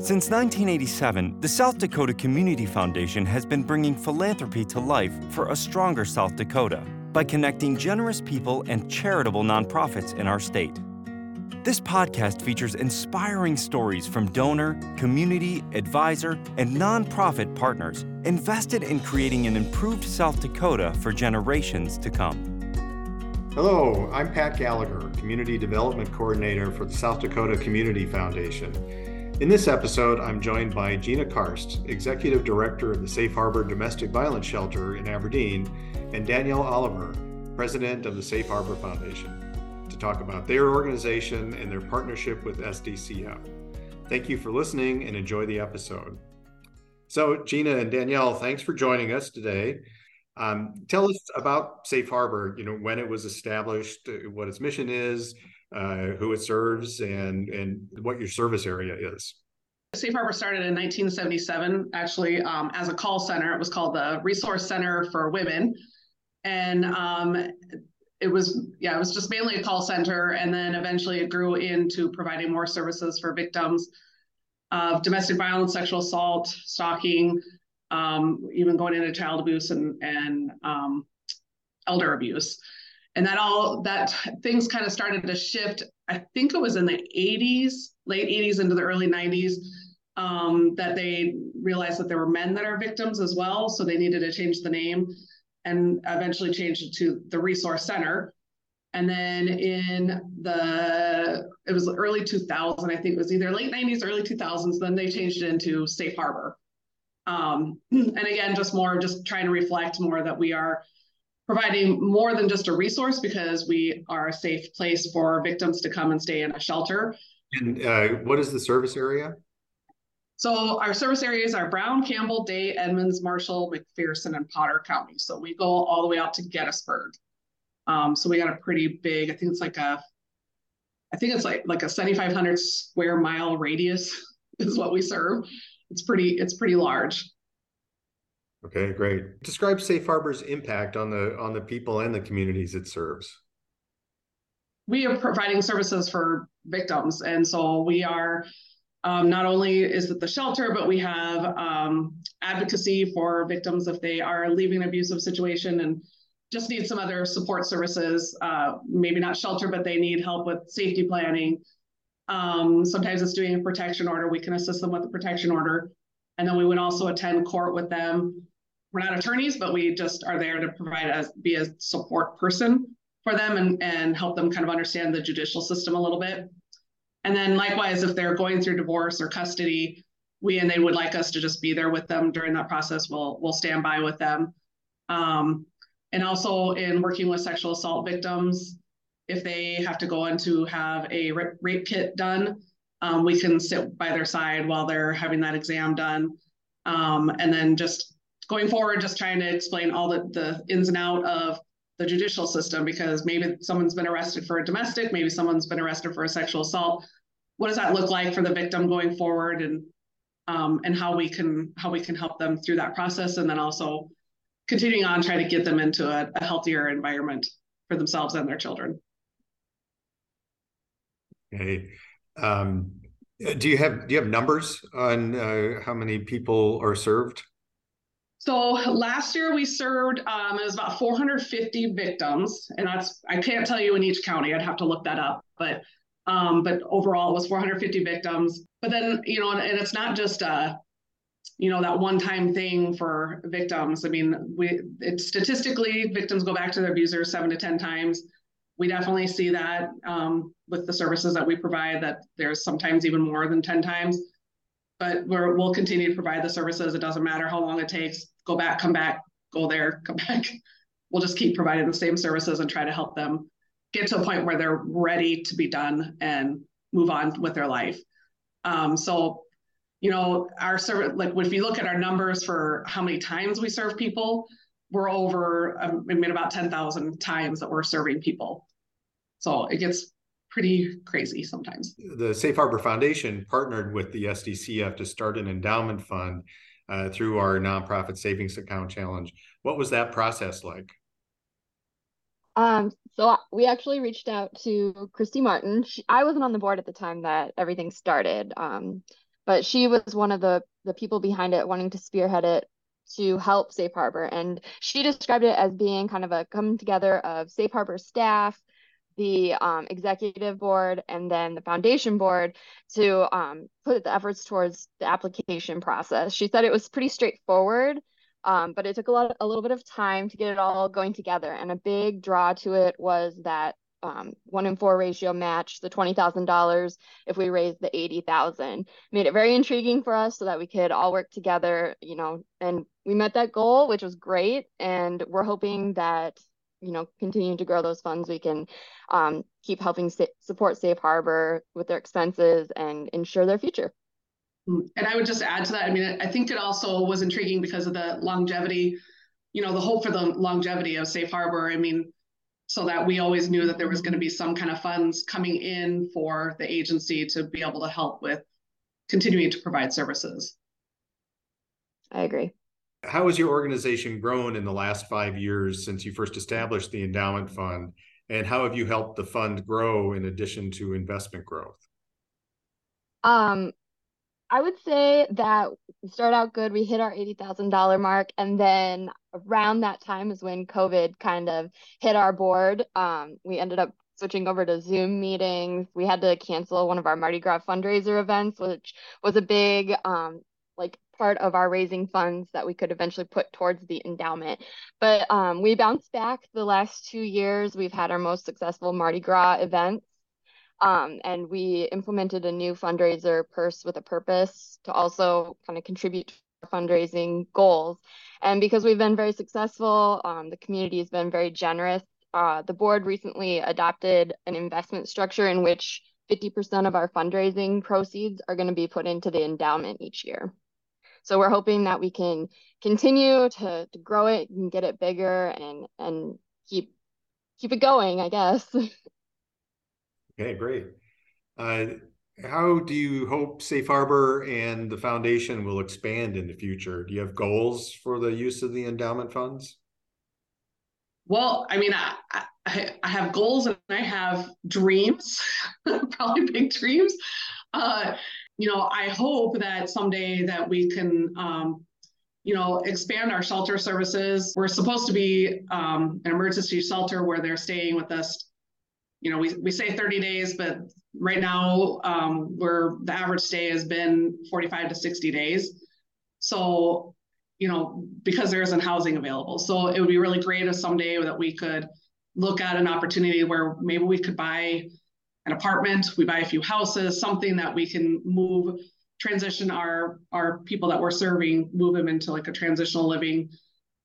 Since 1987, the South Dakota Community Foundation has been bringing philanthropy to life for a stronger South Dakota by connecting generous people and charitable nonprofits in our state. This podcast features inspiring stories from donor, community, advisor, and nonprofit partners invested in creating an improved South Dakota for generations to come. Hello, I'm Pat Gallagher, Community Development Coordinator for the South Dakota Community Foundation. In this episode, I'm joined by Gina Karst, Executive Director of the Safe Harbor Domestic Violence Shelter in Aberdeen, and Danielle Oliver, President of the Safe Harbor Foundation, to talk about their organization and their partnership with SDCF. Thank you for listening and enjoy the episode. So, Gina and Danielle, thanks for joining us today. Um, tell us about Safe Harbor, you know, when it was established, what its mission is, uh, who it serves, and and what your service area is. Safe Harbor started in 1977, actually, um, as a call center. It was called the Resource Center for Women, and um, it was yeah, it was just mainly a call center, and then eventually it grew into providing more services for victims of domestic violence, sexual assault, stalking, um, even going into child abuse and and um, elder abuse and that all that things kind of started to shift. I think it was in the 80s late 80s into the early 90s um, that they realized that there were men that are victims as well so they needed to change the name and eventually changed it to the resource center. And then in the it was early 2000 i think it was either late 90s early 2000s then they changed it into safe harbor. Um, and again just more just trying to reflect more that we are providing more than just a resource because we are a safe place for victims to come and stay in a shelter. And uh, what is the service area? So our service areas are Brown, Campbell, Day, Edmunds, Marshall, McPherson, and Potter County. So we go all the way out to Gettysburg. Um, so we got a pretty big, I think it's like a, I think it's like like a 7,500 square mile radius is what we serve. It's pretty, it's pretty large. Okay, great. Describe Safe Harbor's impact on the on the people and the communities it serves. We are providing services for victims, and so we are um, not only is it the shelter, but we have um, advocacy for victims if they are leaving an abusive situation and just need some other support services. Uh, maybe not shelter, but they need help with safety planning. Um, sometimes it's doing a protection order. We can assist them with the protection order. And then we would also attend court with them. We're not attorneys, but we just are there to provide as be a support person for them and, and help them kind of understand the judicial system a little bit. And then likewise, if they're going through divorce or custody, we and they would like us to just be there with them during that process. We'll we'll stand by with them. Um, and also in working with sexual assault victims, if they have to go in to have a rape kit done, um, we can sit by their side while they're having that exam done. Um, and then just going forward, just trying to explain all the, the ins and out of the judicial system because maybe someone's been arrested for a domestic, maybe someone's been arrested for a sexual assault. What does that look like for the victim going forward and um, and how we can how we can help them through that process and then also continuing on trying to get them into a, a healthier environment for themselves and their children. Okay. Um, do you have do you have numbers on uh, how many people are served? So last year we served um, it was about 450 victims, and that's I can't tell you in each county. I'd have to look that up, but um, but overall it was 450 victims. But then you know, and, it's not just uh, you know that one time thing for victims. I mean, we it, statistically victims go back to their abusers seven to ten times we definitely see that um, with the services that we provide that there's sometimes even more than 10 times but we will continue to provide the services. It doesn't matter how long it takes. Go back come back go there come back. We'll just keep providing the same services and try to help them get to a point where they're ready to be done and move on with their life. Um, so you know our service like if you look at our numbers for how many times we serve people we're over um, I mean about 10,000 times that we're serving people. So it gets pretty crazy sometimes. The Safe Harbor Foundation partnered with the SDCF to start an endowment fund uh, through our nonprofit savings account challenge. What was that process like? Um, so we actually reached out to Christy Martin. She, I wasn't on the board at the time that everything started. Um, but she was one of the the people behind it, wanting to spearhead it to help Safe Harbor. And she described it as being kind of a come together of Safe Harbor staff, the um, executive board, and then the foundation board to um, put the efforts towards the application process. She said it was pretty straightforward. Um, but it took a lot, a little bit of time to get it all going together. And a big draw to it was that um, one in four ratio match the $20,000 if we raised the 80,000 made it very intriguing for us so that we could all work together, you know, and we met that goal, which was great. And we're hoping that, you know, continuing to grow those funds, we can um, keep helping sa- support Safe Harbor with their expenses and ensure their future. And I would just add to that. I mean, I think it also was intriguing because of the longevity, you know, the hope for the longevity of Safe Harbor. I mean, so that we always knew that there was going to be some kind of funds coming in for the agency to be able to help with continuing to provide services. I agree. How has your organization grown in the last five years since you first established the endowment fund? And how have you helped the fund grow in addition to investment growth? Um, I would say that we out good. We hit our $80,000 mark. And then around that time is when COVID kind of hit our board. Um, we ended up switching over to Zoom meetings. We had to cancel one of our Mardi Gras fundraiser events, which was a big um, like part of our raising funds that we could eventually put towards the endowment. But um, we bounced back the last two years. We've had our most successful Mardi Gras events. Um, and we implemented a new fundraiser purse with a purpose to also kind of contribute to fundraising goals. And because we've been very successful, um, the community has been very generous. Uh, the board recently adopted an investment structure in which 50% of our fundraising proceeds are going to be put into the endowment each year. So we're hoping that we can continue to, to grow it and get it bigger and and keep keep it going, I guess. Okay, great. Uh, how do you hope Safe Harbor and the foundation will expand in the future? Do you have goals for the use of the endowment funds? Well, I mean, I, I, I have goals and I have dreams, probably big dreams. Uh, you know, I hope that someday that we can, um, you know, expand our shelter services. We're supposed to be um, an emergency shelter where they're staying with us you know, we, we say 30 days, but right now um, where the average stay has been 45 to 60 days. So, you know, because there isn't housing available. So it would be really great if someday that we could look at an opportunity where maybe we could buy an apartment, we buy a few houses, something that we can move, transition our our people that we're serving, move them into like a transitional living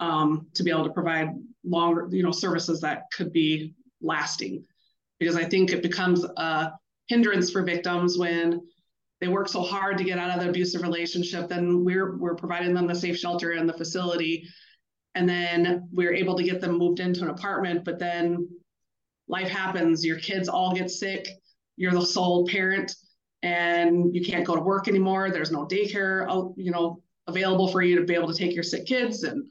um, to be able to provide longer, you know, services that could be lasting because I think it becomes a hindrance for victims when they work so hard to get out of the abusive relationship. Then we're we're providing them the safe shelter and the facility, and then we're able to get them moved into an apartment. But then life happens. Your kids all get sick. You're the sole parent, and you can't go to work anymore. There's no daycare, you know, available for you to be able to take your sick kids, and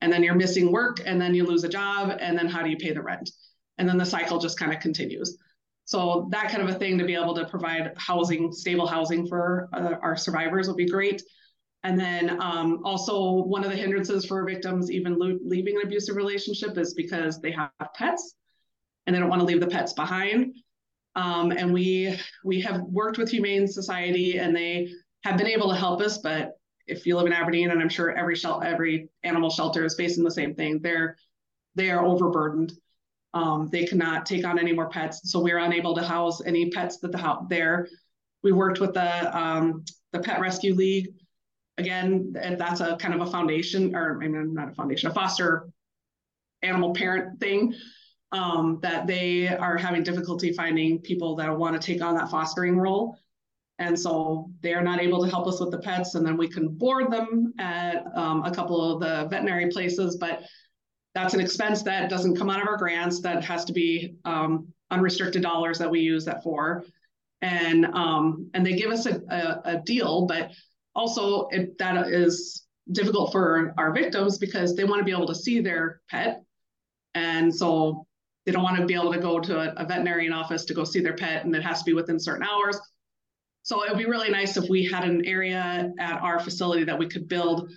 and then you're missing work, and then you lose a job, and then how do you pay the rent? and then the cycle just kind of continues. So that kind of a thing to be able to provide housing, stable housing for uh, our survivors would be great. And then um, also one of the hindrances for victims even lo- leaving an abusive relationship is because they have pets and they don't want to leave the pets behind. Um, and we we have worked with Humane Society and they have been able to help us. But if you live in Aberdeen, and I'm sure every shel- every animal shelter is facing the same thing, they're they are overburdened. Um, they cannot take on any more pets, so we are unable to house any pets that the house there. We worked with the um, the Pet Rescue League. Again, that's a kind of a foundation, or I mean, not a foundation, a foster animal parent thing. Um, that they are having difficulty finding people that want to take on that fostering role. And so they are not able to help us with the pets, and then we can board them at um, a couple of the veterinary places. But that's an expense that doesn't come out of our grants that has to be um, unrestricted dollars that we use that for and um, and they give us a, a, a deal but also it, that is difficult for our victims because they want to be able to see their pet and so they don't want to be able to go to a, a veterinarian office to go see their pet and it has to be within certain hours so it would be really nice if we had an area at our facility that we could build.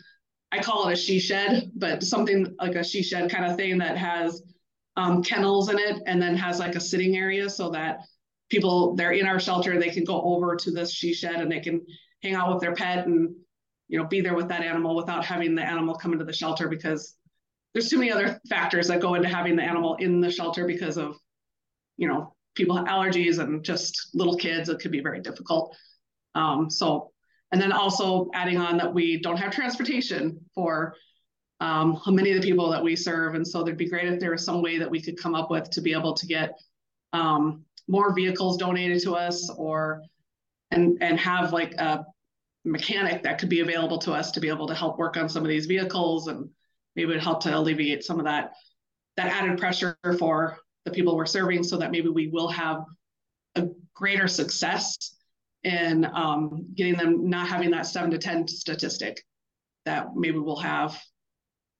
I call it a she shed, but something like a she shed kind of thing that has um, kennels in it and then has like a sitting area so that people they're in our shelter they can go over to this she shed and they can hang out with their pet and you know be there with that animal without having the animal come into the shelter because there's too many other factors that go into having the animal in the shelter because of you know people have allergies and just little kids it could be very difficult. Um, so and then also adding on that we don't have transportation for um, many of the people that we serve. And so there'd be great if there was some way that we could come up with to be able to get um, more vehicles donated to us or and and have like a mechanic that could be available to us to be able to help work on some of these vehicles and maybe it help to alleviate some of that that added pressure for the people we're serving so that maybe we will have a greater success in um, getting them not having that seven to 10 statistic that maybe we'll have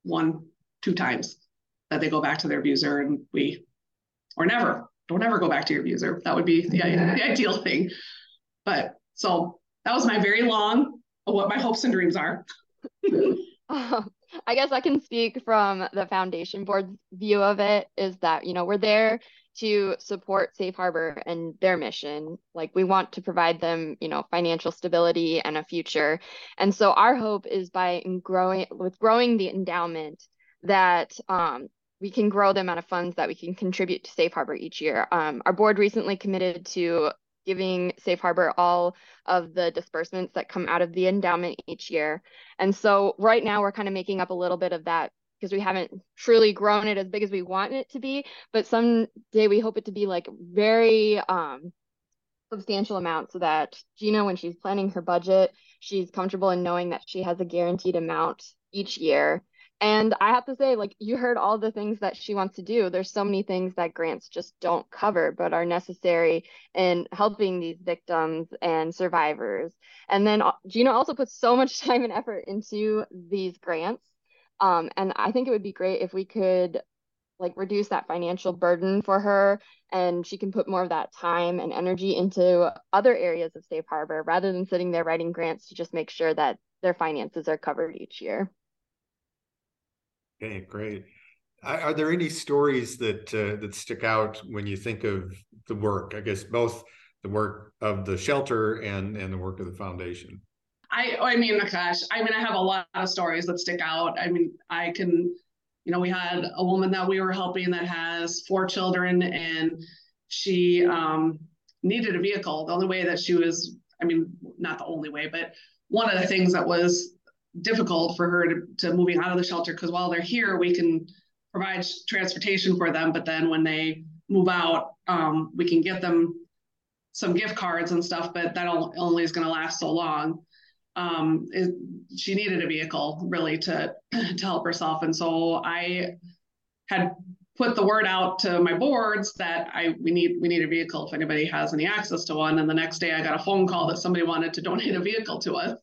one, two times that they go back to their abuser and we, or never, don't ever go back to your abuser. That would be the, the ideal thing. But so that was my very long, what my hopes and dreams are. um, I guess I can speak from the foundation board's view of it is that, you know, we're there to support Safe Harbor and their mission. Like we want to provide them, you know, financial stability and a future. And so our hope is by growing with growing the endowment that um, we can grow the amount of funds that we can contribute to Safe Harbor each year. Um, our board recently committed to giving Safe Harbor all of the disbursements that come out of the endowment each year. And so right now we're kind of making up a little bit of that because we haven't truly grown it as big as we want it to be, but someday we hope it to be like very um substantial amount so that Gina when she's planning her budget, she's comfortable in knowing that she has a guaranteed amount each year and I have to say, like, you heard all the things that she wants to do. There's so many things that grants just don't cover, but are necessary in helping these victims and survivors. And then uh, Gina also puts so much time and effort into these grants. Um, and I think it would be great if we could like reduce that financial burden for her and she can put more of that time and energy into other areas of safe harbor rather than sitting there writing grants to just make sure that their finances are covered each year. Okay, great. Are there any stories that uh, that stick out when you think of the work? I guess both the work of the shelter and and the work of the foundation. I I mean, gosh, I mean, I have a lot of stories that stick out. I mean, I can, you know, we had a woman that we were helping that has four children, and she um, needed a vehicle. The only way that she was, I mean, not the only way, but one of the things that was difficult for her to, to moving out of the shelter because while they're here, we can provide transportation for them. But then when they move out, um, we can get them some gift cards and stuff, but that only is going to last so long. Um, it, she needed a vehicle really to to help herself, and so I had put the word out to my boards that I we need we need a vehicle if anybody has any access to one. And the next day, I got a phone call that somebody wanted to donate a vehicle to us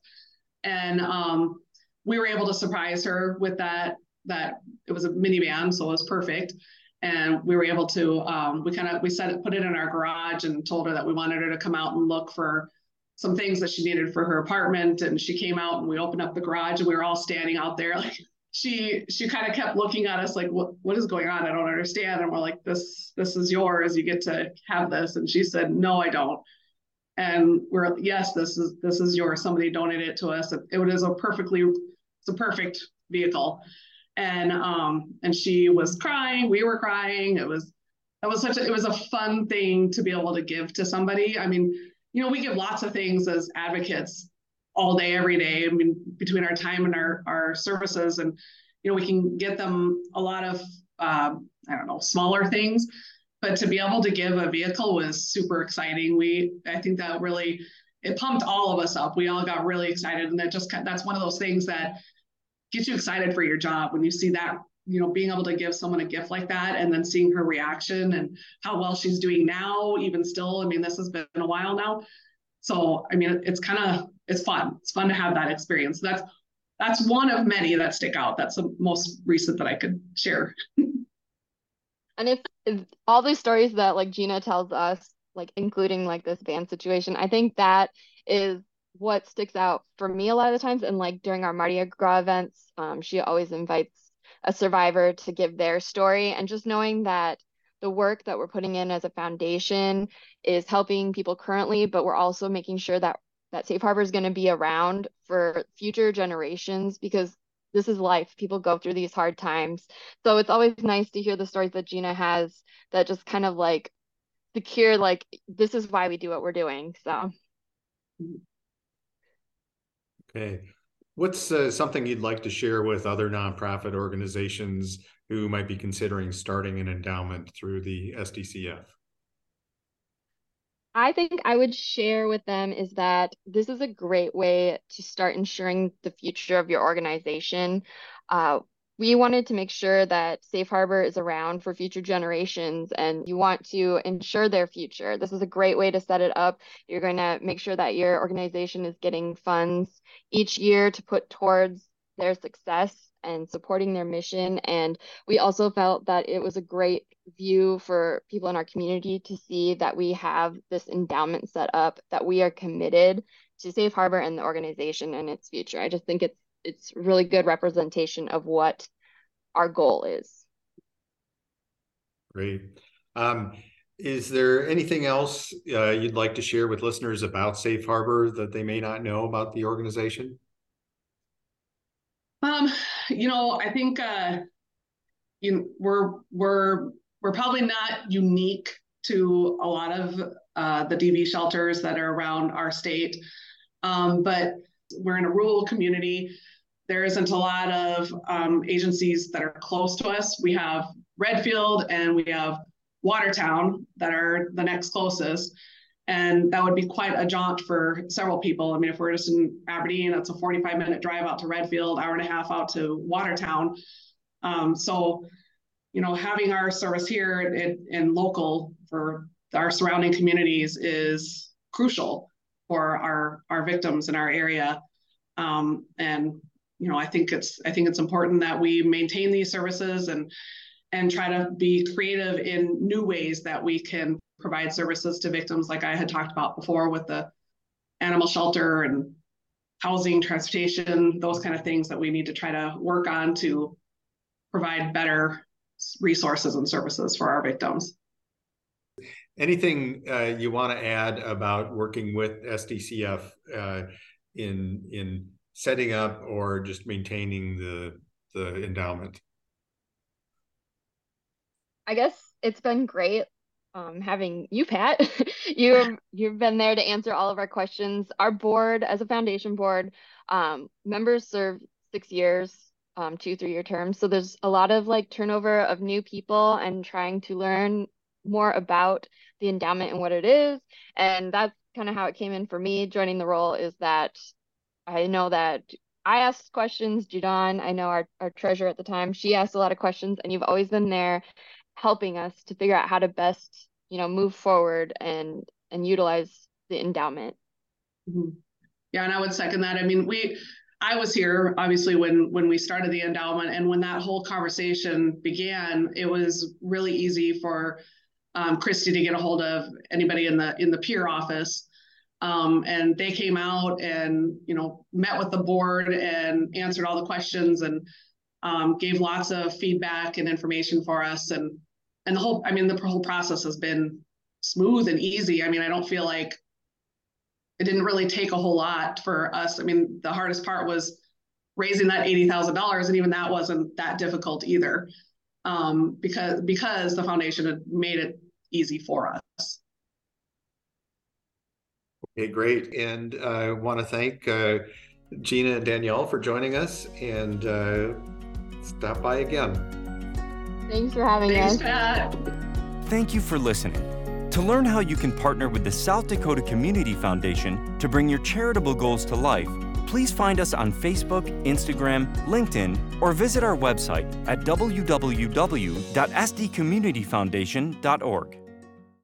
and um, we were able to surprise her with that. That it was a minivan, so it was perfect. And we were able to um, we kind of we set it put it in our garage and told her that we wanted her to come out and look for some things that she needed for her apartment. And she came out and we opened up the garage and we were all standing out there like she she kind of kept looking at us like what what is going on i don't understand and we're like this this is yours you get to have this and she said no i don't and we're yes this is this is yours. Somebody donated it to us. It, it was a perfectly it's a perfect vehicle. And um and she was crying. We were crying. It was that was such a it was a fun thing to be able to give to somebody. I mean you know we give lots of things as advocates all day every day. I mean between our time and our our services and you know we can get them a lot of um, i don't know smaller things but to be able to give a vehicle was super exciting. We, I think that really, it pumped all of us up. We all got really excited, and that just that's one of those things that gets you excited for your job when you see that you know being able to give someone a gift like that and then seeing her reaction and how well she's doing now even still i mean this has been a while now. So i mean it's kind of it's fun. It's fun to have that experience. That's that's one of many that stick out. That's the most recent that i could share. And if, all these stories that like Gina tells us, like including like this van situation. I think that is what sticks out for me a lot of the times. And like during our Mardi Gras events, um, she always invites a survivor to give their story. And just knowing that the work that we're putting in as a foundation is helping people currently, but we're also making sure that that Safe Harbor is going to be around for future generations because this is life. People go through these hard times. So it's always nice to hear the stories that Gina has that just kind of like secure, like, this is why we do what we're doing. So. Okay. What's uh, something you'd like to share with other nonprofit organizations who might be considering starting an endowment through the SDCF? I think I would share with them is that this is a great way to start ensuring the future of your organization. Uh, we wanted to make sure that Safe Harbor is around for future generations and you want to ensure their future. This is a great way to set it up. You're going to make sure that your organization is getting funds each year to put towards their success and supporting their mission. And we also felt that it was a great view for people in our community to see that we have this endowment set up, that we are committed to Safe Harbor and the organization and its future. I just think it's it's really good representation of what our goal is. Great. Um, is there anything else uh, you'd like to share with listeners about Safe Harbor that they may not know about the organization? Um, you know, I think uh, you know, we're we're we're probably not unique to a lot of uh, the DV shelters that are around our state, um, but we're in a rural community. There isn't a lot of um, agencies that are close to us. We have Redfield and we have Watertown that are the next closest. And that would be quite a jaunt for several people. I mean, if we're just in Aberdeen, it's a 45 minute drive out to Redfield, hour and a half out to Watertown. Um, so, you know, having our service here and local for our surrounding communities is crucial for our our victims in our area. Um, and you know, I think it's I think it's important that we maintain these services and and try to be creative in new ways that we can provide services to victims like I had talked about before with the animal shelter and housing, transportation, those kind of things that we need to try to work on to provide better resources and services for our victims. Anything uh, you want to add about working with SDCF uh, in in setting up or just maintaining the the endowment? I guess it's been great um, having you, Pat. you've you've been there to answer all of our questions. Our board, as a foundation board, um, members serve six years, um, two three year terms. So there's a lot of like turnover of new people and trying to learn more about the endowment and what it is. And that's kind of how it came in for me joining the role. Is that I know that I asked questions. Judon, I know our, our treasurer at the time, she asked a lot of questions, and you've always been there helping us to figure out how to best you know move forward and and utilize the endowment. Mm-hmm. yeah and i would second that. I mean we i was here obviously when when we started the endowment and when that whole conversation began it was really easy for um, christy to get a hold of anybody in the in the Pierre office. Um, and they came out and you know met with the board and answered all the questions and um, gave lots of feedback and information for us. And and the whole i mean the whole process has been smooth and easy. I mean i don't feel like it didn't really take a whole lot for us. I mean the hardest part was raising that $80000 and even that wasn't that difficult either um, because because the foundation had made it easy for us. Okay great. And i want to thank uh, gina and danielle for joining us and uh, stop by again Thanks for having Thanks, us. Pat. Thank you for listening. To learn how you can partner with the South Dakota Community Foundation to bring your charitable goals to life, please find us on Facebook, Instagram, LinkedIn, or visit our website at www.sdcommunityfoundation.org.